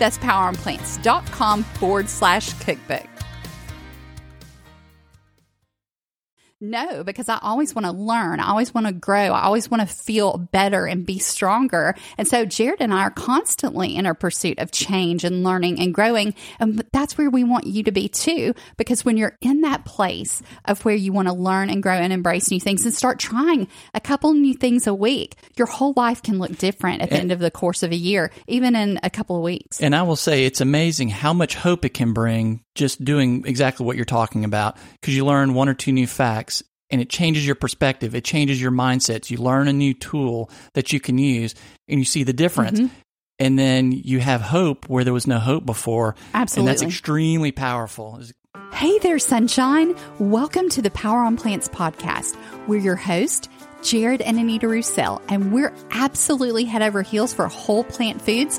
That's poweronplants.com forward slash cookbook. No, because I always want to learn. I always want to grow. I always want to feel better and be stronger. And so Jared and I are constantly in our pursuit of change and learning and growing. And that's where we want you to be too. Because when you're in that place of where you want to learn and grow and embrace new things and start trying a couple new things a week, your whole life can look different at the end of the course of a year, even in a couple of weeks. And I will say it's amazing how much hope it can bring just doing exactly what you're talking about because you learn one or two new facts and it changes your perspective. It changes your mindsets. You learn a new tool that you can use and you see the difference. Mm-hmm. And then you have hope where there was no hope before. Absolutely. And that's extremely powerful. Hey there, sunshine. Welcome to the Power on Plants podcast. We're your host, Jared and Anita Roussel, and we're absolutely head over heels for whole plant foods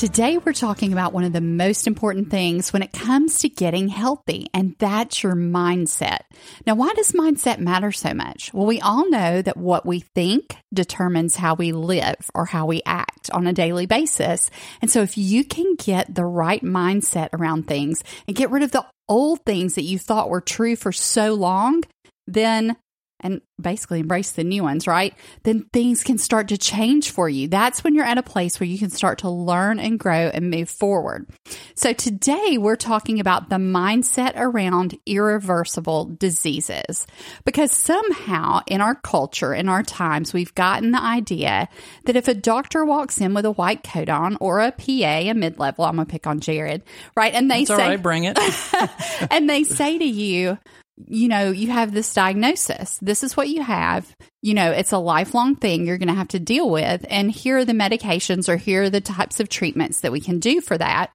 Today, we're talking about one of the most important things when it comes to getting healthy, and that's your mindset. Now, why does mindset matter so much? Well, we all know that what we think determines how we live or how we act on a daily basis. And so, if you can get the right mindset around things and get rid of the old things that you thought were true for so long, then and basically embrace the new ones, right? Then things can start to change for you. That's when you're at a place where you can start to learn and grow and move forward. So today we're talking about the mindset around irreversible diseases because somehow in our culture, in our times, we've gotten the idea that if a doctor walks in with a white coat on or a PA, a mid level, I'm going to pick on Jared, right? And they That's say, all right, bring it. and they say to you, you know, you have this diagnosis. This is what you have. You know, it's a lifelong thing you're going to have to deal with. And here are the medications or here are the types of treatments that we can do for that.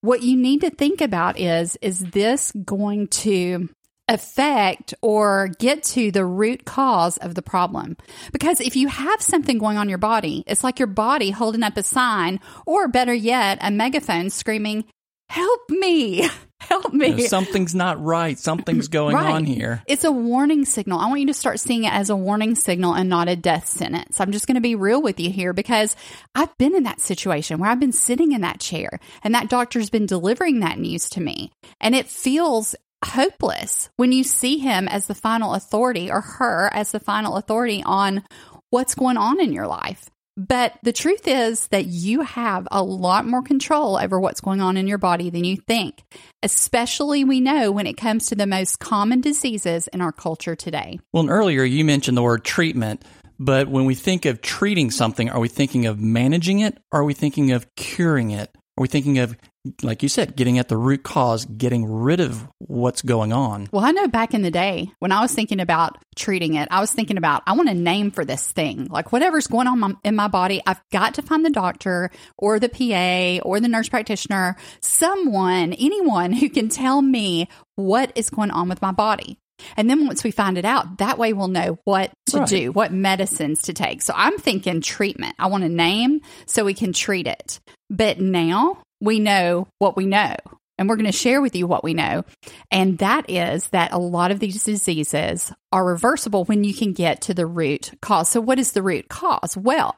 What you need to think about is is this going to affect or get to the root cause of the problem. Because if you have something going on your body, it's like your body holding up a sign or better yet, a megaphone screaming, help me. Help me. You know, something's not right. Something's going right. on here. It's a warning signal. I want you to start seeing it as a warning signal and not a death sentence. I'm just going to be real with you here because I've been in that situation where I've been sitting in that chair and that doctor's been delivering that news to me. And it feels hopeless when you see him as the final authority or her as the final authority on what's going on in your life. But the truth is that you have a lot more control over what's going on in your body than you think, especially we know when it comes to the most common diseases in our culture today. Well, earlier you mentioned the word treatment, but when we think of treating something, are we thinking of managing it or are we thinking of curing it? Are we thinking of, like you said, getting at the root cause, getting rid of what's going on? Well, I know back in the day when I was thinking about treating it, I was thinking about, I want a name for this thing. Like whatever's going on my, in my body, I've got to find the doctor or the PA or the nurse practitioner, someone, anyone who can tell me what is going on with my body. And then once we find it out, that way we'll know what to Right. do, what medicines to take. So I'm thinking treatment. I want a name so we can treat it. But now we know what we know. And we're going to share with you what we know. And that is that a lot of these diseases are reversible when you can get to the root cause. So, what is the root cause? Well,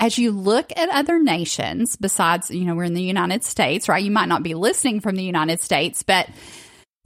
as you look at other nations, besides, you know, we're in the United States, right? You might not be listening from the United States, but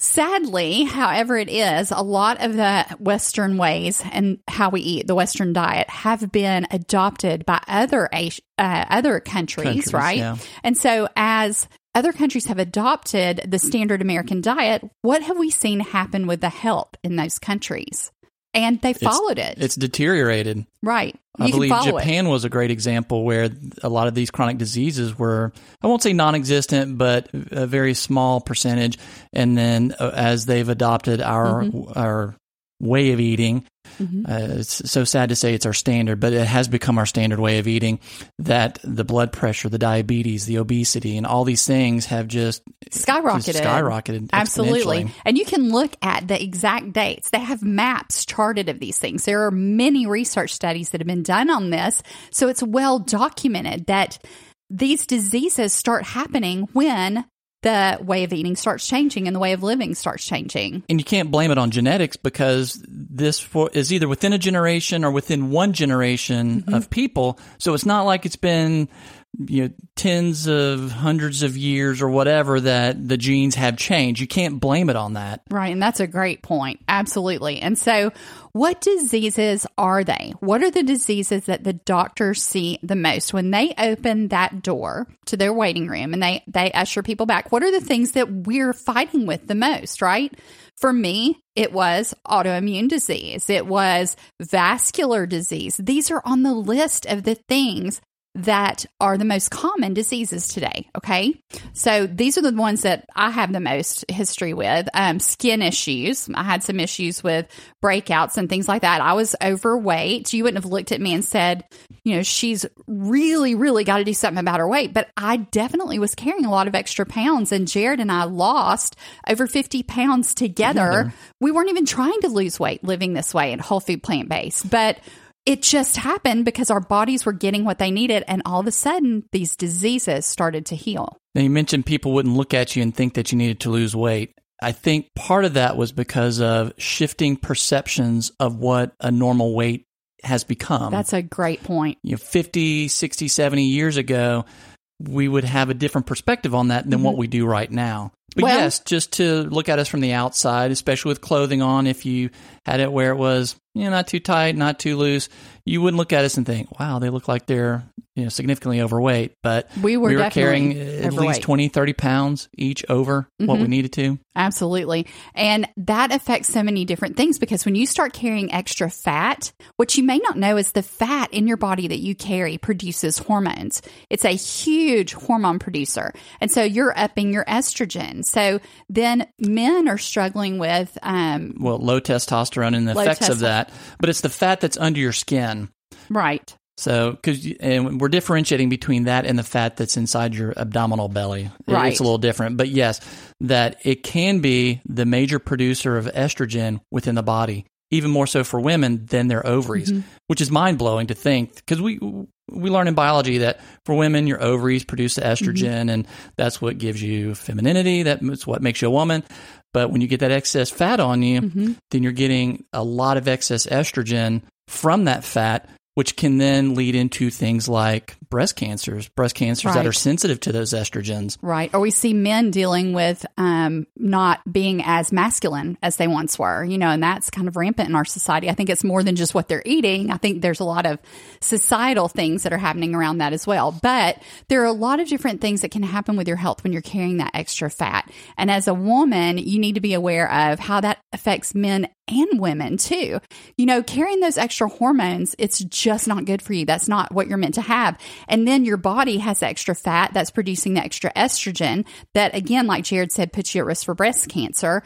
Sadly, however it is, a lot of the Western ways and how we eat, the Western diet, have been adopted by other uh, other countries, Countries, right? yeah. And so, as other countries have adopted the standard American diet, what have we seen happen with the health in those countries? And they followed it, It's deteriorated. right? I You can believe follow it. Japan was a great example where a lot of these chronic diseases were, I won't say non existent, but a very small percentage. And then uh, as they've adopted our, Mm-hmm. our way of eating, Mhm. uh, it's so sad to say it's our standard, but it has become our standard way of eating that the blood pressure, the diabetes, the obesity, and all these things have just skyrocketed. just skyrocketed. Absolutely. And you can look at the exact dates. They have maps charted of these things. There are many research studies that have been done on this. So it's well documented that these diseases start happening when the way of eating starts changing and the way of living starts changing. and you can't blame it on genetics because this for, is either within a generation or within one generation Mm-hmm. of people. So it's not like it's been you know tens of hundreds of years or whatever that the genes have changed. You can't blame it on that. Right. And that's a great point. Absolutely. And so, what diseases are they? What are the diseases that the doctors see the most when they open that door to their waiting room and they, they usher people back? What are the things that we're fighting with the most, right? For me, it was autoimmune disease, it was vascular disease. These are on the list of the things that are the most common diseases today. Okay. So these are the ones that I have the most history with. Um, skin issues. I had some issues with breakouts and things like that. I was overweight. You wouldn't have looked at me and said, you know, she's really, really got to do something about her weight. But I definitely was carrying a lot of extra pounds. And Jared and I lost over 50 pounds together. We weren't even trying to lose weight living this way and whole food plant based. But it just happened because our bodies were getting what they needed. And all of a sudden, these diseases started to heal. Now you mentioned people wouldn't look at you and think that you needed to lose weight. I think part of that was because of shifting perceptions of what a normal weight has become. That's a great point. you know 50 60 70 years ago we would have a different perspective on that than what mm-hmm. we do right now but Well- yes just to look at us from the outside especially with clothing on if you had it where it was you know not too tight not too loose you wouldn't look at us and think wow they look like they're you know significantly overweight but We were carrying definitely at overweight. least 20 30 pounds each over what we mm-hmm. needed to Absolutely. And that affects so many different things because when you start carrying extra fat, what you may not know is the fat in your body that you carry produces hormones. It's a huge hormone producer. And so you're upping your estrogen. So then men are struggling with, um, well low testosterone and the effects of that but it's the fat that's under your skin right. So, because and we're differentiating between that and the fat that's inside your abdominal belly. Right. It's a little different, but yes, that it can be the major producer of estrogen within the body, even more so for women than their ovaries, Mm-hmm. which is mind blowing to think because we we learn in biology that for women your ovaries produce the estrogen Mm-hmm. and that's what gives you femininity. That's what makes you a woman. But when you get that excess fat on you, Mm-hmm. then you're getting a lot of excess estrogen from that fat, which can then lead into things like breast cancers, breast cancers that are sensitive to those estrogens. Right. Or we see men dealing with um, not being as masculine as they once were, you know, and that's kind of rampant in our society. I think it's more than just what they're eating. I think there's a lot of societal things that are happening around that as well. But there are a lot of different things that can happen with your health when you're carrying that extra fat. And as a woman, you need to be aware of how that affects men and women too. You know, carrying those extra hormones, it's just not good for you. That's not what you're meant to have. And then your body has extra fat that's producing the extra estrogen that, again, like Jared said, puts you at risk for breast cancer.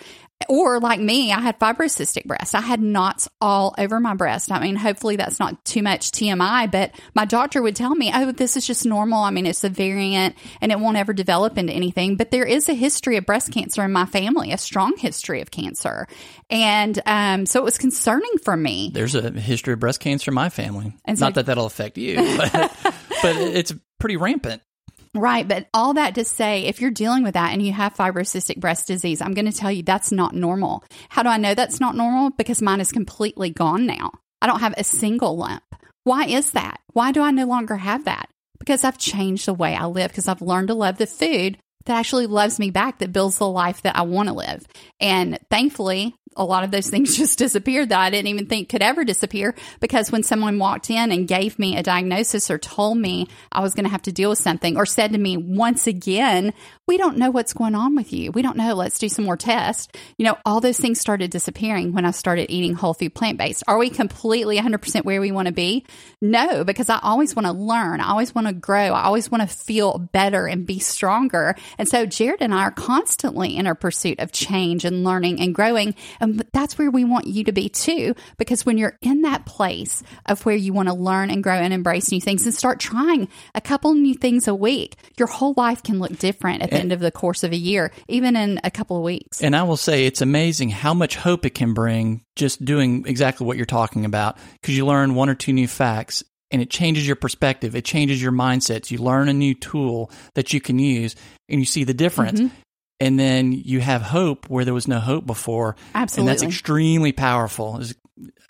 Or like me, I had fibrocystic breast. I had knots all over my breast. I mean, hopefully that's not too much TMI, but my doctor would tell me, oh, this is just normal. I mean, it's a variant and it won't ever develop into anything. But there is a history of breast cancer in my family, a strong history of cancer. And um, so it was concerning for me. There's a history of breast cancer in my family. And so- Not that that'll affect you, but, but it's pretty rampant. Right. But all that to say, if you're dealing with that and you have fibrocystic breast disease, I'm going to tell you that's not normal. How do I know that's not normal? Because mine is completely gone now. I don't have a single lump. Why is that? Why do I no longer have that? Because I've changed the way I live, because I've learned to love the food that actually loves me back, that builds the life that I want to live. And thankfully, a lot of those things just disappeared that I didn't even think could ever disappear because when someone walked in and gave me a diagnosis or told me I was going to have to deal with something or said to me once again, we don't know what's going on with you. We don't know. Let's do some more tests. You know, all those things started disappearing when I started eating whole food plant based. Are we completely 100% where we want to be? No, because I always want to learn. I always want to grow. I always want to feel better and be stronger. And so Jared and I are constantly in our pursuit of change and learning and growing. And that's where we want you to be too, because when you're in that place of where you want to learn and grow and embrace new things and start trying a couple new things a week, your whole life can look different at the end of the course of a year, even in a couple of weeks. And I will say it's amazing how much hope it can bring just doing exactly what you're talking about because you learn one or two new facts and it changes your perspective. It changes your mindsets. You learn a new tool that you can use and you see the difference. Mm-hmm. And then you have hope where there was no hope before. Absolutely, And that's extremely powerful. It's,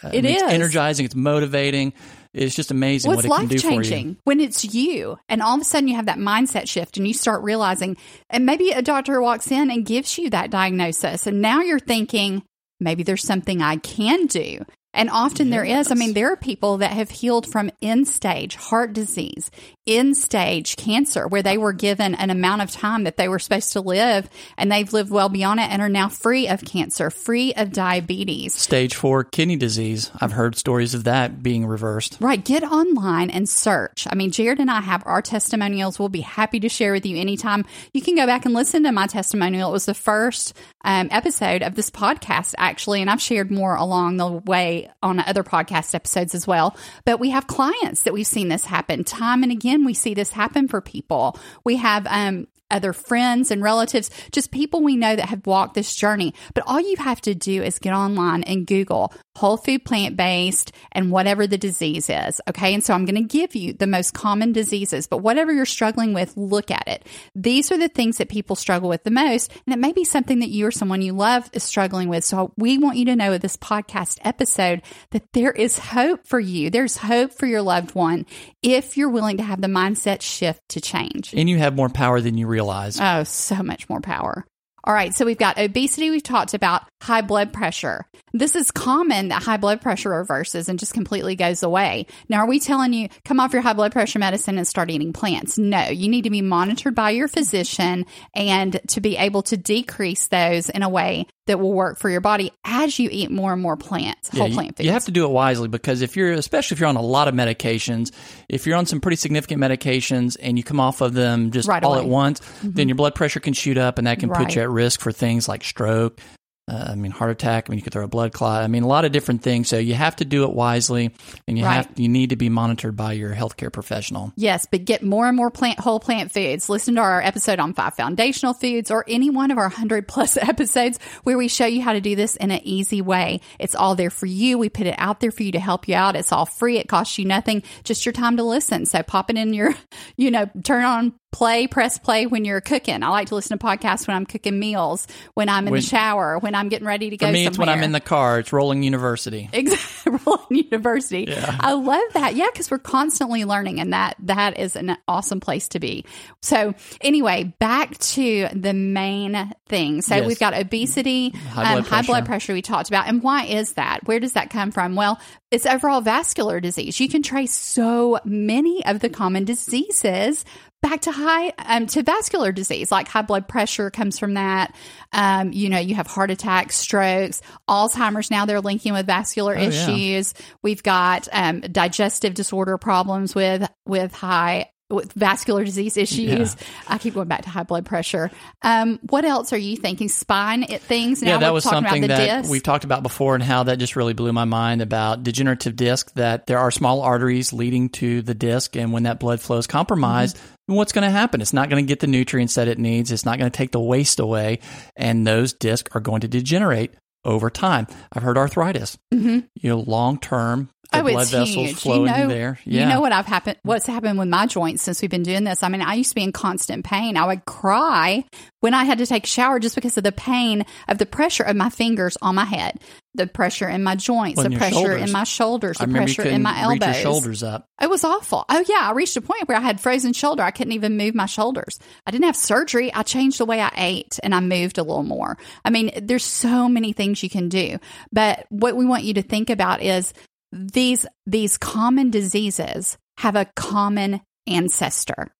uh, It it's is. energizing. It's motivating. It's just amazing Well, what it's it can life do for you. changing when it's you, and all of a sudden you have that mindset shift, and you start realizing, and maybe a doctor walks in and gives you that diagnosis, and now you're thinking maybe there's something I can do. And often there is. I mean, there are people that have healed from end stage heart disease, end stage cancer, where they were given an amount of time that they were supposed to live, and they've lived well beyond it and are now free of cancer, free of diabetes. Stage four kidney disease. I've heard stories of that being reversed. Right. Get online and search. I mean, Jared and I have our testimonials. We'll be happy to share with you anytime. You can go back and listen to my testimonial. It was the first um, episode of this podcast, actually, and I've shared more along the way on other podcast episodes as well. But we have clients that we've seen this happen time and again. We see this happen for people. We have, um, other friends and relatives, just people we know that have walked this journey. But all you have to do is get online and Google whole food plant based and whatever the disease is. Okay. And so I'm going to give you the most common diseases, but whatever you're struggling with, look at it. These are the things that people struggle with the most. And it may be something that you or someone you love is struggling with. So we want you to know with this podcast episode that there is hope for you. There's hope for your loved one if you're willing to have the mindset shift to change. And you have more power than you realize. Oh, so much more power. All right, so we've got obesity, we've talked about high blood pressure. This is common that high blood pressure reverses and just completely goes away. Now, are we telling you come off your high blood pressure medicine and start eating plants? No, you need to be monitored by your physician and to be able to decrease those in a way that will work for your body as you eat more and more plants, whole you, plant foods. you have to do it wisely because if you're, especially if you're on a lot of medications, if you're on some pretty significant medications and you come off of them just Right all away. Mm-hmm. at once, then your blood pressure can shoot up and that can Right. put you at risk for things like stroke. Uh, I mean, heart attack. I mean, you could throw a blood clot. I mean, a lot of different things. So you have to do it wisely, and you Right. have you need to be monitored by your healthcare professional. Yes, but get more and more plant whole plant foods. Listen to our episode on five foundational foods or any one of our 100 plus episodes where we show you how to do this in an easy way. It's all there for you. We put it out there for you to help you out. It's all free. It costs you nothing, just your time to listen. So pop it in your, you know, turn on play, press play when you're cooking. I like to listen to podcasts when I'm cooking meals, when I'm in When- the shower, when I'm getting ready to go For me, it's when I'm in the car. It's Rolling University. Exactly, Roland University. I love that. Yeah, because we're constantly learning, and that that is an awesome place to be. So, anyway, back to the main thing. So Yes. we've got obesity, High um, blood high blood pressure. We talked about, and why is that? Where does that come from? Well, it's overall vascular disease. You can trace so many of the common diseases back to high um, to vascular disease like high blood pressure comes from that um, you know you have heart attacks strokes alzheimer's now they're linking with vascular Oh, yeah. issues we've got um, digestive disorder problems with with high with vascular disease issues. Yeah. I keep going back to high blood pressure. Um, what else are you thinking? Spine it, things? Now yeah, that was something that disc. we've talked about before, and how that just really blew my mind about degenerative disc. That there are small arteries leading to the disc, and when that blood flow is compromised, Mm-hmm. What's going to happen? It's not going to get the nutrients that it needs. It's not going to take the waste away, and those discs are going to degenerate over time. I've heard arthritis. hmm You know, long term, the Oh, blood it's vessels huge. flowing you know, there. Yeah. You know what I've happened? What's happened with my joints since we've been doing this? I mean, I used to be in constant pain. I would cry when I had to take a shower just because of the pain of the pressure of my fingers on my head, the pressure in my joints, Well, the pressure shoulders. in my shoulders, the pressure in my elbows. your shoulders up. It was awful. Oh yeah, I reached a point where I had frozen shoulder. I couldn't even move my shoulders. I didn't have surgery. I changed the way I ate and I moved a little more. I mean, there's so many things you can do. But what we want you to think about is these these common diseases have a common ancestor.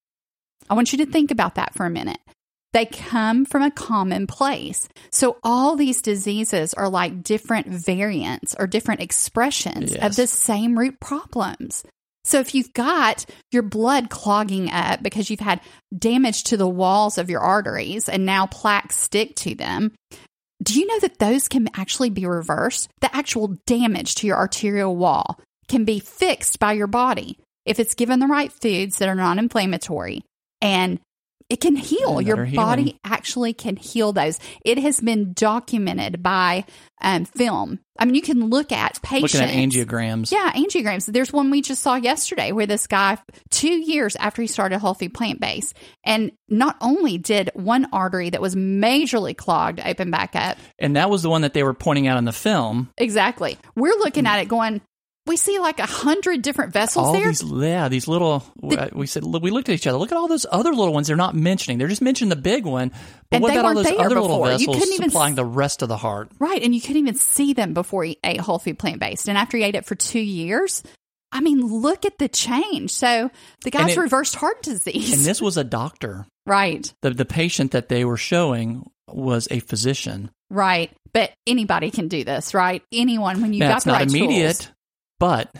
I want you to think about that for a minute. They come from a common place. So all these diseases are like different variants or different expressions of the same root problems. So if you've got your blood clogging up because you've had damage to the walls of your arteries and now plaques stick to them, do you know that those can actually be reversed? The actual damage to your arterial wall can be fixed by your body if it's given the right foods that are non inflammatory and it can heal. Your body healing. actually can heal those. It has been documented by um, film. I mean, you can look at patients. Looking at angiograms. Yeah, angiograms. There's one we just saw yesterday where this guy, two years after he started healthy plant based, and not only did one artery that was majorly clogged open back up, And that was the one that they were pointing out in the film. exactly. We're looking at it going, we see like a hundred different vessels all there. these, yeah, these little. Uh, we said we looked at each other. Look at all those other little ones. They're not mentioning. They're just mentioning the big one. But And what about all those other little before. You vessels even supplying the rest of the heart? Right. And you couldn't even see them before he ate whole food plant based. And after he ate it for two years, I mean, look at the change. So the guy's it- reversed heart disease. And this was a doctor. right. The the patient that they were showing was a physician. Right. But anybody can do this, right? Anyone when you got the not right immediate, tools. But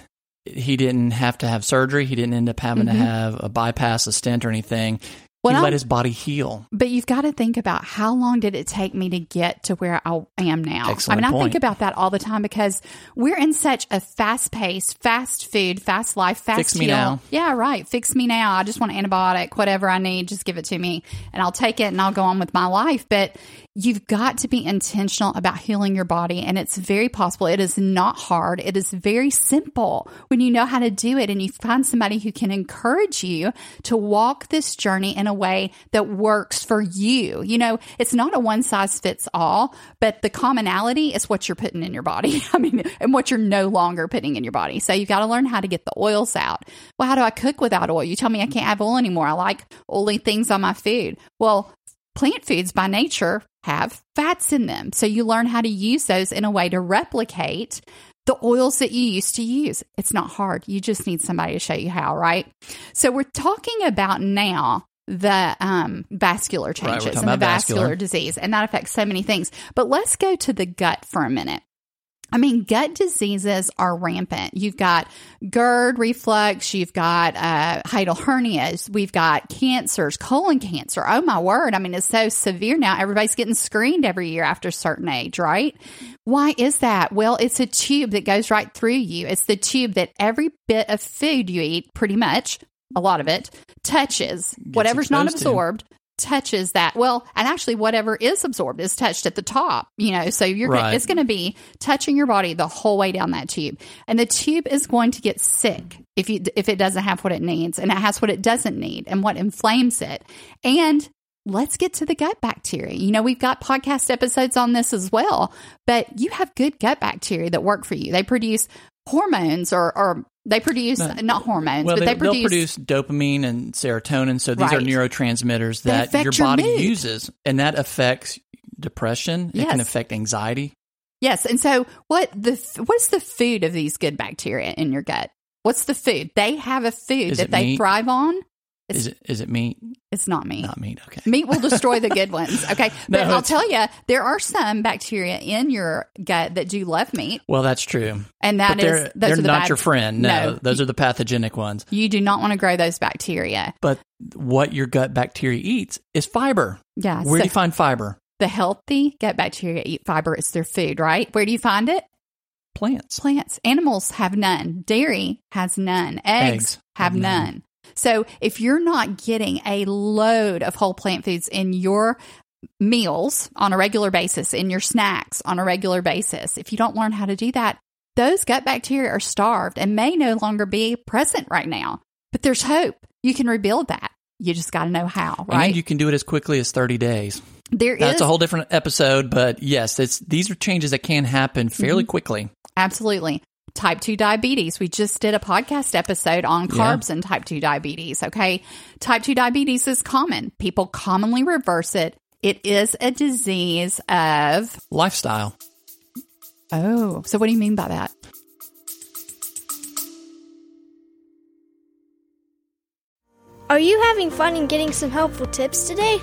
he didn't have to have surgery. He didn't end up having Mhm. to have a bypass, a stent, or anything. Well, he let his body heal. But you've got to think about how long did it take me to get to where I am now. Excellent I mean, I think about that all the time because we're in such a fast paced, fast food, fast life, fast Fix me heal. now. Yeah, right. Fix me now. I just want an antibiotic, whatever I need, just give it to me and I'll take it and I'll go on with my life. But you've got to be intentional about healing your body and it's very possible. It is not hard. It is very simple when you know how to do it and you find somebody who can encourage you to walk this journey in a way that works for you. You know, it's not a one size fits all, but the commonality is what you're putting in your body. I mean, and what you're no longer putting in your body. So you've got to learn how to get the oils out. Well, how do I cook without oil? You tell me I can't have oil anymore. I like oily things on my food. Well, plant foods by nature have fats in them. So you learn how to use those in a way to replicate the oils that you used to use. It's not hard. You just need somebody to show you how, right? So we're talking about now the um, vascular changes talking and the vascular. vascular. disease, and that affects so many things. But let's go to the gut for a minute. I mean, gut diseases are rampant. You've got GERD, reflux, you've got uh, hiatal hernias, we've got cancers, colon cancer. Oh my word. I mean, it's so severe now. Everybody's getting screened every year after a certain age, right? Why is that? Well, it's a tube that goes right through you. It's the tube that every bit of food you eat, pretty much, a lot of it, touches. Whatever's not absorbed touches that. Well, and actually whatever is absorbed is touched at the top, you know, so you're gonna- it's going to be touching your body the whole way down that tube. And the tube is going to get sick if you if it doesn't have what it needs and it has what it doesn't need and what inflames it. And let's get to the gut bacteria. You know, we've got podcast episodes on this as well, but you have good gut bacteria that work for you. They produce hormones or or they produce No. not hormones, Well, but they, they, produce, produce dopamine and serotonin. So these are neurotransmitters They that your your body mood. uses, and that affects depression. It can affect anxiety. Yes, and so what the what's the food of these good bacteria in your gut? What's the food? They have a food Is that they meat? thrive on. Is it is it meat? It's not meat. Not meat. Okay. Meat will destroy the good ones. Okay. But I'll tell you, there are some bacteria in your gut that do love meat. Well, that's true. And that they're, is they're are the not bad- your friend. No, No. those are the pathogenic ones. You do not want to grow those bacteria. But what your gut bacteria eats is fiber. Yeah. Where so do you find fiber? the healthy gut bacteria eat fiber. It's their food, right? Where do you find it? Plants. Plants. Animals have none. Dairy has none. Eggs, Eggs have have none. none. So if you're not getting a load of whole plant foods in your meals on a regular basis, in your snacks on a regular basis, if you don't learn how to do that, those gut bacteria are starved and may no longer be present right now. But there's hope. You can rebuild that. You just got to know how, right? And you can do it as quickly as 30 days. there That's is a whole different episode, but yes, it's these are changes that can happen fairly Mm-hmm. quickly. Absolutely. Type 2 diabetes. We just did a podcast episode on Yeah. carbs and type 2 diabetes. Okay. Type 2 diabetes is common. People commonly reverse it. It is a disease of. Lifestyle. Oh, so what do you mean by that? Are you having fun and getting some helpful tips today?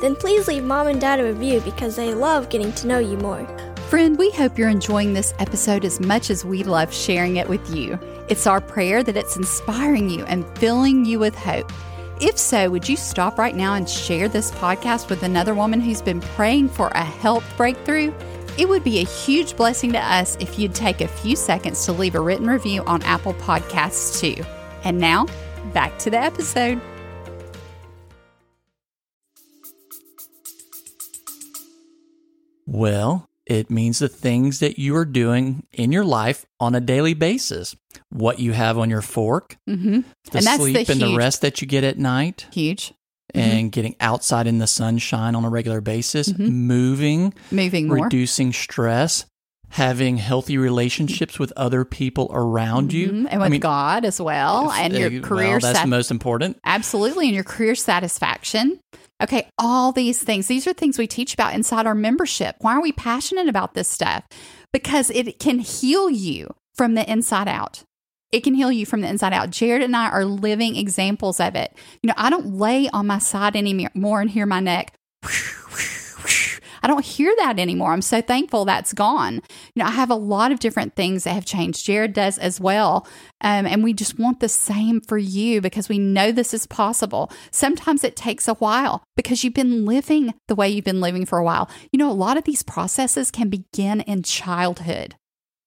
Then please leave mom and dad a review because they love getting to know you more. Friend, we hope you're enjoying this episode as much as we love sharing it with you. It's our prayer that it's inspiring you and filling you with hope. If so, would you stop right now and share this podcast with another woman who's been praying for a health breakthrough? It would be a huge blessing to us if you'd take a few seconds to leave a written review on Apple Podcasts too. And now, back to the episode. Well, it means the things that you are doing in your life on a daily basis. What you have on your fork, Mm-hmm. the And that's the sleep and the rest that you get at night, Huge. and getting outside in the sunshine on a regular basis, Mhm. moving, Moving more. reducing stress, having healthy relationships with other people around you. Mhm. And with I mean, God as well, and your career well, that's sat- the most important. Absolutely. And your career satisfaction. Okay. All these things, these are things we teach about inside our membership. Why are we passionate about this stuff? Because it can heal you from the inside out. It can heal you from the inside out. Jared and I are living examples of it. You know, I don't lay on my side anymore and hear my neck. I don't hear that anymore. I'm so thankful that's gone. You know, I have a lot of different things that have changed. Jared does as well. Um, and we just want the same for you because we know this is possible. Sometimes it takes a while because you've been living the way you've been living for a while. You know, a lot of these processes can begin in childhood.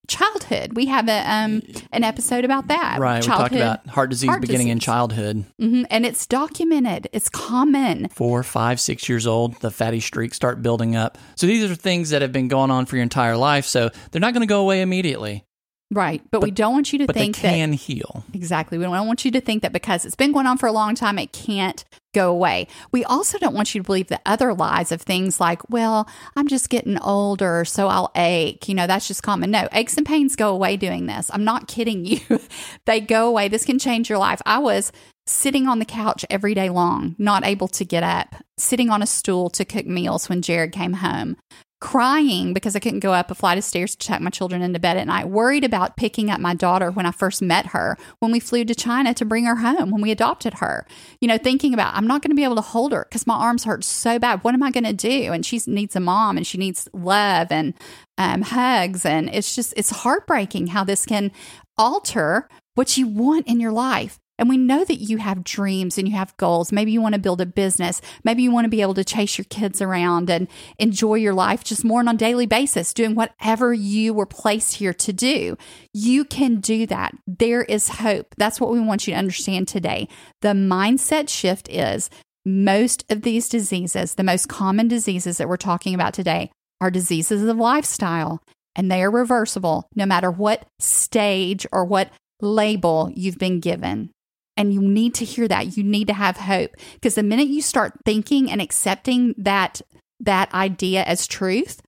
Childhood. We have a um an episode about that. Right. We talked Childhood. about heart disease heart beginning in disease. childhood. Mhm. and it's documented. It's common. Four, five, six years old, the fatty streaks start building up. So these are things that have been going on for your entire life. So they're not going to go away immediately, Right. But, we don't want you to but they think that can heal. Exactly. We don't want you to think that because it's been going on for a long time, it can't go away. We also don't want you to believe the other lies of things like, well, I'm just getting older, so I'll ache. You know, that's just common. No, aches and pains go away doing this. I'm not kidding you. they go away. This can change your life. I was sitting on the couch every day long, not able to get up, sitting on a stool to cook meals when Jared came home crying because I couldn't go up a flight of stairs to tuck my children into bed at night, worried about picking up my daughter when I first met her, when we flew to China to bring her home, when we adopted her. You know, thinking about, I'm not going to be able to hold her because my arms hurt so bad. What am I going to do? And she needs a mom and she needs love and um, hugs. And it's just, it's heartbreaking how this can alter what you want in your life. And we know that you have dreams and you have goals. Maybe you want to build a business. Maybe you want to be able to chase your kids around and enjoy your life just more on a daily basis, doing whatever you were placed here to do. You can do that. There is hope. That's what we want you to understand today. The mindset shift is most of these diseases, the most common diseases that we're talking about today, are diseases of lifestyle and they are reversible no matter what stage or what label you've been given. And you need to hear that. You need to have hope because the minute you start thinking and accepting that that idea as truth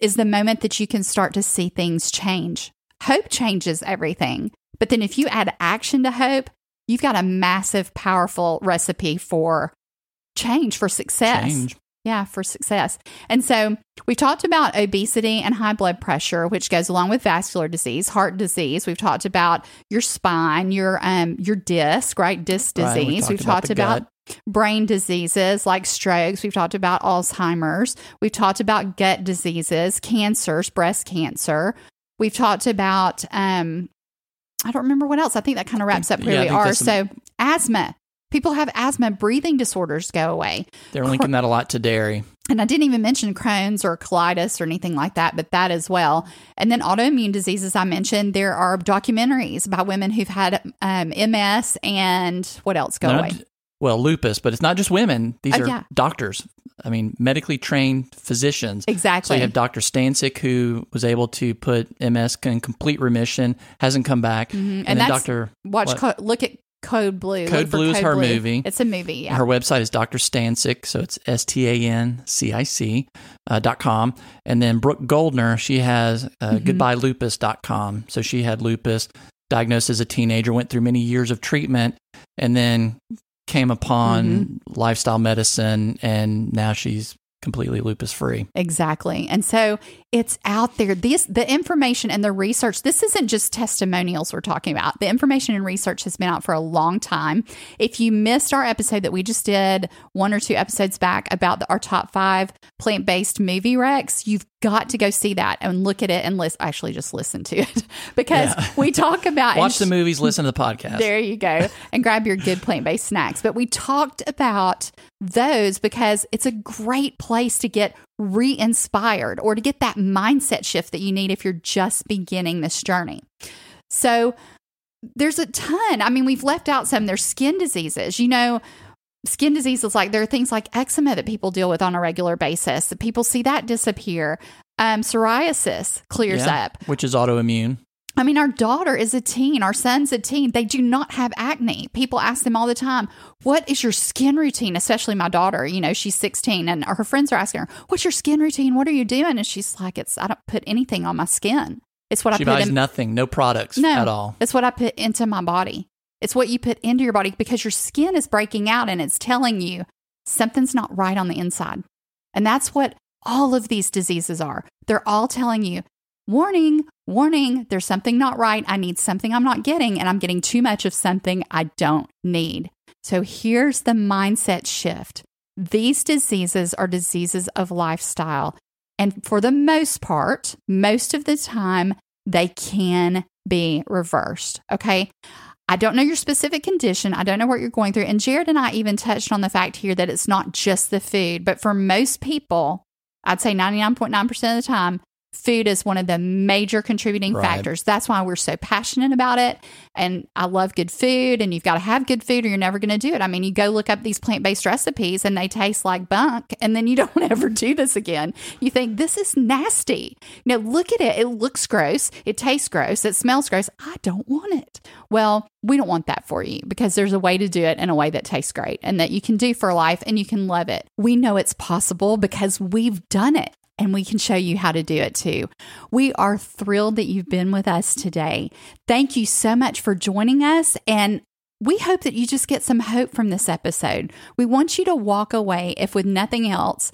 is the moment that you can start to see things change. Hope changes everything. But then if you add action to hope, you've got a massive powerful recipe for change for success. Change. Yeah, for success. And so we've talked about obesity and high blood pressure, which goes along with vascular disease, heart disease. We've talked about your spine, your um your disc, right? Disc Right, we disease. talked we've about talked about gut. brain diseases like strokes. We've talked about Alzheimer's. We've talked about gut diseases, cancers, breast cancer. We've talked about um I don't remember what else. I think that kind of wraps up where Yeah, we are. that's So asthma. People have asthma, breathing disorders go away. They're linking that a lot to dairy. And I didn't even mention Crohn's or colitis or anything like that, but that as well. And then autoimmune diseases, I mentioned there are documentaries about women who've had um, MS and what else go Not- away. well, lupus, but it's not just women. These Oh, are yeah. doctors. I mean, medically trained physicians. Exactly. So you have Dr. Stancic, who was able to put MS in complete remission, hasn't come back. Mhm. And, And then Dr. Watch, what? look at Code Blue. Code Blue is her Blue. movie. It's a movie. Yeah. Her website is Dr. Stancic, so it's S T A N C I C uh, dot com. And then Brooke Goldner, she has uh, Mhm. goodbyelupus.com. So she had lupus, diagnosed as a teenager, went through many years of treatment, and then came upon Mm-hmm. lifestyle medicine, and now she's completely lupus free. Exactly. And so it's out there. This the information and the research, this isn't just testimonials we're talking about. The information and research has been out for a long time. If you missed our episode that we just did one or two episodes back about the, our top five plant-based movie recs, you've got to go see that and look at it and listen actually just listen to it because Yeah. we talk about Watch and the movies, listen to the podcast. there you go. And grab your good plant based snacks. But we talked about those because it's a great place to get re inspired or to get that mindset shift that you need if you're just beginning this journey. So there's a ton. I mean, we've left out some. There's skin diseases. You know, skin diseases like there are things like eczema that people deal with on a regular basis. That people see that disappear. Um, psoriasis clears Yeah, up. which is autoimmune. I mean, our daughter is a teen, our son's a teen. They do not have acne. People ask them all the time, What is your skin routine? Especially my daughter, you know, she's 16 and her friends are asking her, What's your skin routine? What are you doing? And she's like, It's, I don't put anything on my skin. It's what She I put buys in. nothing, no products no, at all. It's what I put into my body. It's what you put into your body because your skin is breaking out and it's telling you something's not right on the inside. And that's what all of these diseases are. They're all telling you, warning, warning, there's something not right. I need something I'm not getting, and I'm getting too much of something I don't need. So here's the mindset shift these diseases are diseases of lifestyle. And for the most part, most of the time, they can be reversed. Okay. I don't know your specific condition. I don't know what you're going through. And Jared and I even touched on the fact here that it's not just the food, but for most people, I'd say 99.9% of the time, food is one of the major contributing Right. factors. That's why we're so passionate about it. And I love good food, and you've got to have good food or you're never going to do it. I mean, you go look up these plant based recipes and they taste like bunk, and then you don't ever do this again. You think, this is nasty. You know, look at it. It looks gross. It tastes gross. It smells gross. I don't want it. Well, we don't want that for you because there's a way to do it in a way that tastes great and that you can do for life and you can love it. We know it's possible because we've done it and we can show you how to do it too. We are thrilled that you've been with us today. Thank you so much for joining us and we hope that you just get some hope from this episode. We want you to walk away, if with nothing else,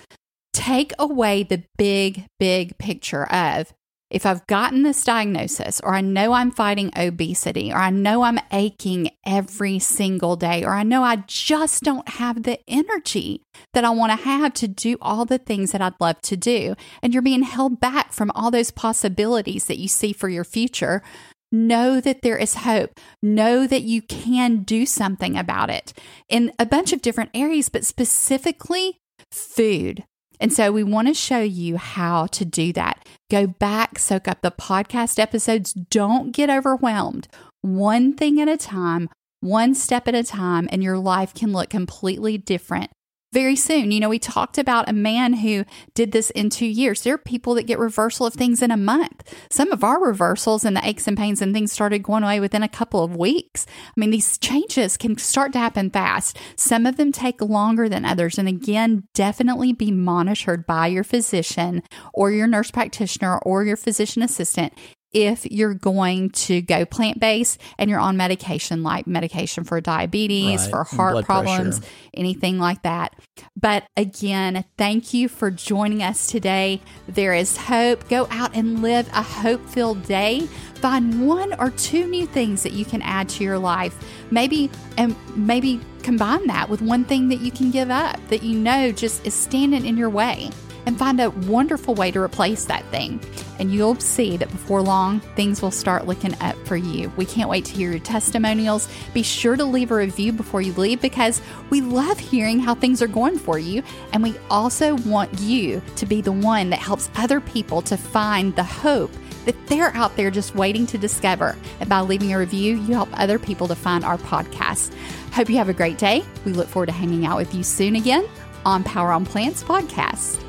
take away the big, big picture of if I've gotten this diagnosis, or I know I'm fighting obesity, or I know I'm aching every single day, or I know I just don't have the energy that I want to have to do all the things that I'd love to do, and you're being held back from all those possibilities that you see for your future, know that there is hope. Know that you can do something about it in a bunch of different areas, but specifically food. And so we want to show you how to do that. Go back, soak up the podcast episodes. Don't get overwhelmed. One thing at a time, one step at a time, and your life can look completely different very soon. You know, we talked about a man who did this in two years. There are people that get reversal of things in a month. Some of our reversals and the aches and pains and things started going away within a couple of weeks. I mean, these changes can start to happen fast. Some of them take longer than others. And again, definitely be monitored by your physician or your nurse practitioner or your physician assistant if you're going to go plant based and you're on medication, like medication for diabetes, Right, for heart blood problems, pressure. anything like that. But again, thank you for joining us today. There is hope. Go out and live a hope filled day. Find one or two new things that you can add to your life. Maybe and maybe combine that with one thing that you can give up that you know just is standing in your way and find a wonderful way to replace that thing. And you'll see that before long, things will start looking up for you. We can't wait to hear your testimonials. Be sure to leave a review before you leave because we love hearing how things are going for you. And we also want you to be the one that helps other people to find the hope that they're out there just waiting to discover. And by leaving a review, you help other people to find our podcast. Hope you have a great day. We look forward to hanging out with you soon again on Power on Plants podcast.